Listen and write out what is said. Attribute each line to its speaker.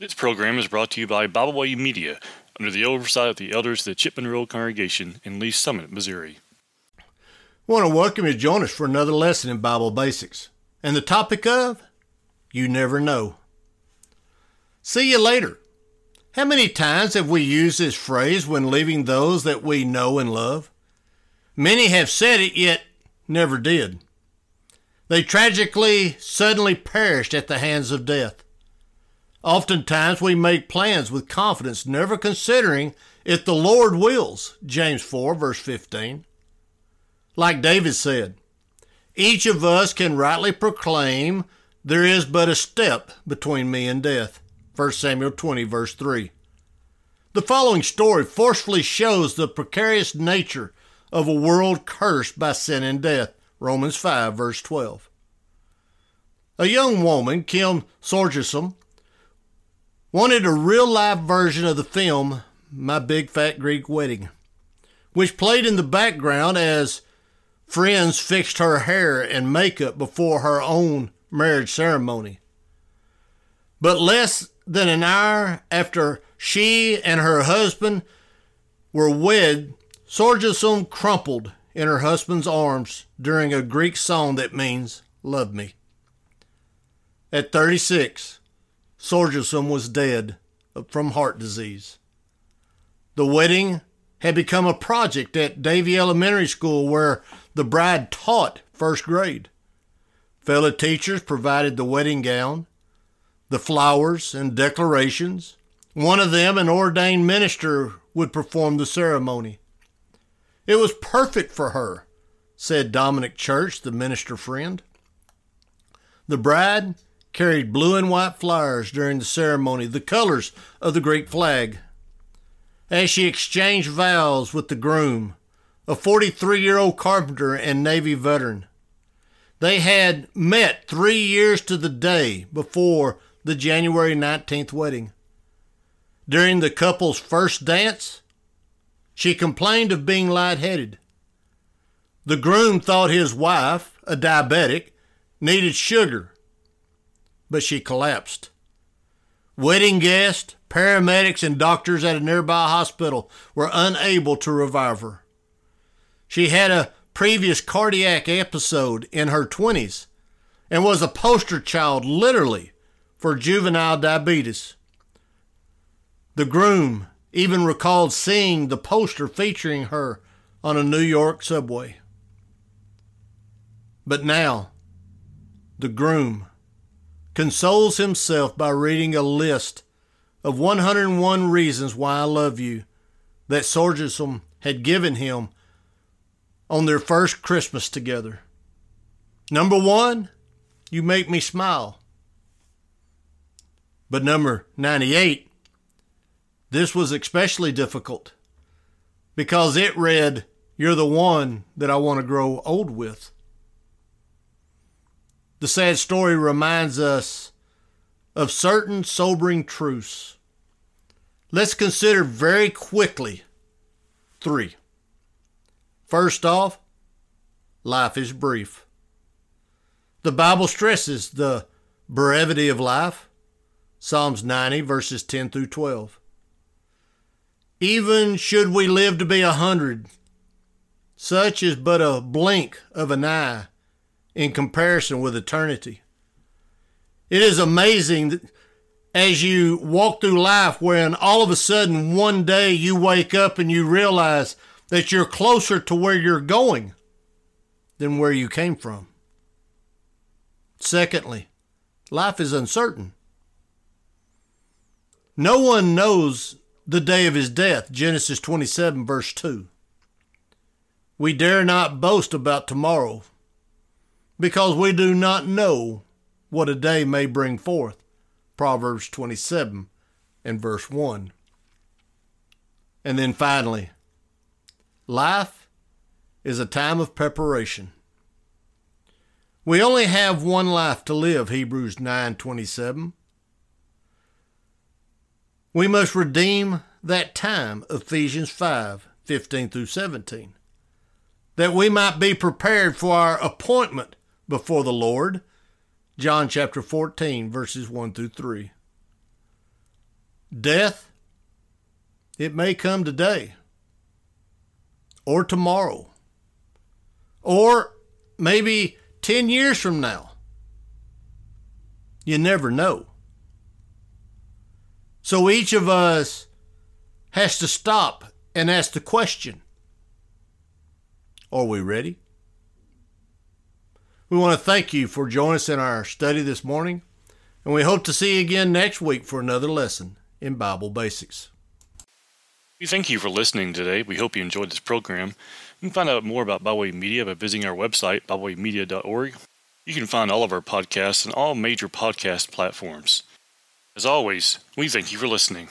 Speaker 1: This program is brought to you by Byway Media under the oversight of the elders of the Chipman Road Congregation in Lee's Summit, Missouri.
Speaker 2: I want to welcome you to join us for another lesson in Bible Basics. And the topic of You Never Know. See you later. How many times have we used this phrase when leaving those that we know and love? Many have said it, yet never did. They tragically suddenly perished at the hands of death. Oftentimes we make plans with confidence, never considering if the Lord wills. James 4, verse 15. Like David said, each of us can rightly proclaim there is but a step between me and death. 1 Samuel 20, verse 3. The following story forcefully shows the precarious nature of a world cursed by sin and death. Romans 5, verse 12. A young woman, Kim Sorgerson, wanted a real life version of the film My Big Fat Greek Wedding, which played in the background as friends fixed her hair and makeup before her own marriage ceremony. But less than an hour after she and her husband were wed, Sorgesum crumpled in her husband's arms during a Greek song that means, Love me. At 36, Sorgesum was dead uh, from heart disease. The wedding had become a project at Davy Elementary School where the bride taught first grade. Fellow teachers provided the wedding gown, the flowers, and declarations. One of them, an ordained minister, would perform the ceremony. It was perfect for her, said Dominic Church, the minister friend. The bride carried blue and white flowers during the ceremony, the colors of the Greek flag. As she exchanged vows with the groom, a 43 year old carpenter and Navy veteran, they had met three years to the day before the January 19th wedding. During the couple's first dance, she complained of being lightheaded. The groom thought his wife, a diabetic, needed sugar but she collapsed. Wedding guests, paramedics, and doctors at a nearby hospital were unable to revive her. She had a previous cardiac episode in her 20s and was a poster child, literally, for juvenile diabetes. The groom even recalled seeing the poster featuring her on a New York subway. But now, the groom consoles himself by reading a list of 101 reasons why I love you that Sorgesum had given him on their first Christmas together. Number one, you make me smile. But number 98, this was especially difficult because it read, You're the one that I want to grow old with. The sad story reminds us of certain sobering truths. Let's consider very quickly three. First off, life is brief. The Bible stresses the brevity of life. Psalms 90, verses 10 through 12. Even should we live to be a hundred, such is but a blink of an eye in comparison with eternity. It is amazing that as you walk through life when all of a sudden one day you wake up and you realize that you're closer to where you're going than where you came from. Secondly, life is uncertain. No one knows the day of his death, Genesis 27, verse 2. We dare not boast about tomorrow, because we do not know what a day may bring forth. Proverbs 27 and verse 1. And then finally, life is a time of preparation. We only have one life to live, Hebrews 9:27. We must redeem that time, Ephesians 5:15 through 17, that we might be prepared for our appointment before the Lord. John chapter 14, verses 1 through 3. Death, it may come today or tomorrow or maybe 10 years from now. You never know. So each of us has to stop and ask the question Are we ready? We want to thank you for joining us in our study this morning, and we hope to see you again next week for another lesson in Bible Basics.
Speaker 1: We thank you for listening today. We hope you enjoyed this program. You can find out more about Byway Media by visiting our website, bywaymedia.org. You can find all of our podcasts on all major podcast platforms. As always, we thank you for listening.